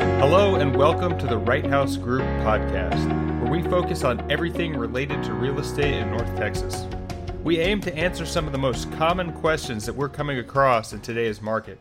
Hello, and welcome to the Right House Group podcast, where we focus on everything related to real estate in North Texas. We aim to answer some of the most common questions that we're coming across in today's market.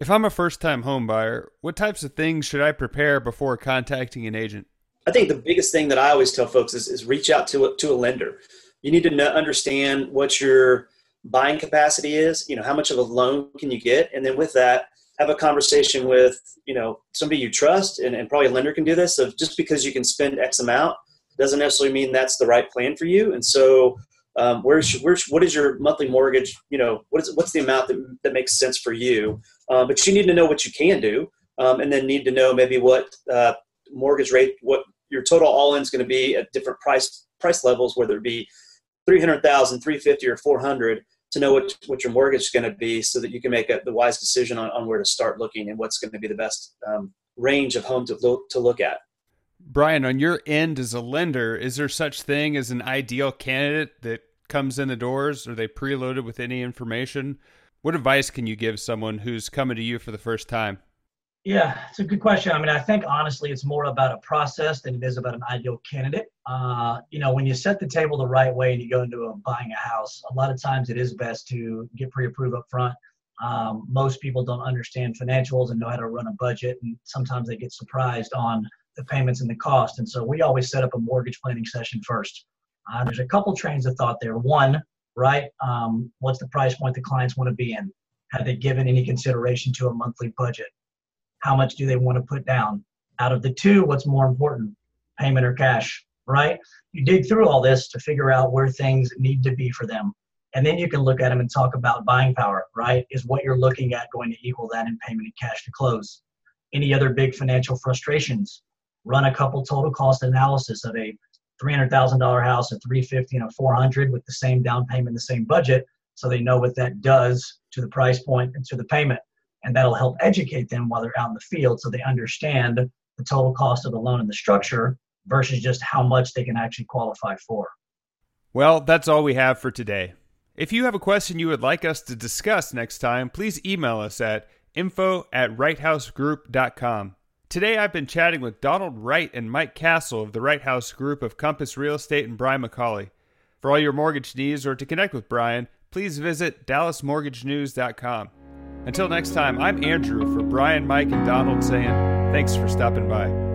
If I'm a first time home buyer, what types of things should I prepare before contacting an agent? I think the biggest thing that I always tell folks is, is reach out to a, to a lender. You need to know, understand what your buying capacity is. You know, how much of a loan can you get, and then with that, have a conversation with you know somebody you trust, and, and probably a lender can do this. of just because you can spend X amount doesn't necessarily mean that's the right plan for you. And so, um, where's where's what is your monthly mortgage? You know, what is what's the amount that that makes sense for you? Um, but you need to know what you can do, um, and then need to know maybe what uh, mortgage rate, what your total all-in is going to be at different price price levels, whether it be 300,000, 350 or 400 to know what, what your mortgage is going to be so that you can make a, the wise decision on, on where to start looking and what's going to be the best um, range of home to look, to look at. Brian, on your end as a lender, is there such thing as an ideal candidate that comes in the doors? Are they preloaded with any information? What advice can you give someone who's coming to you for the first time? Yeah, it's a good question. I mean, I think honestly, it's more about a process than it is about an ideal candidate. Uh, you know, when you set the table the right way and you go into a, buying a house, a lot of times it is best to get pre-approved up front. Um, most people don't understand financials and know how to run a budget, and sometimes they get surprised on the payments and the cost. And so we always set up a mortgage planning session first. Uh, there's a couple trains of thought there. One, right? Um, what's the price point the clients want to be in? Have they given any consideration to a monthly budget? How much do they want to put down? Out of the two what's more important payment or cash right? You dig through all this to figure out where things need to be for them. And then you can look at them and talk about buying power right? Is what you're looking at going to equal that in payment and cash to close? Any other big financial frustrations? Run a couple total cost analysis of a $300000 house a 350 and a 400 with the same down payment the same budget so they know what that does to the price point and to the payment and that'll help educate them while they're out in the field so they understand the total cost of the loan and the structure versus just how much they can actually qualify for. Well, that's all we have for today. If you have a question you would like us to discuss next time, please email us at info at righthouseGroup.com. Today I've been chatting with Donald Wright and Mike Castle of the Right House Group of Compass Real Estate and Brian McCauley. For all your mortgage needs or to connect with Brian, please visit dallasmortgagenews.com. Until next time, I'm Andrew for Brian, Mike, and Donald saying thanks for stopping by.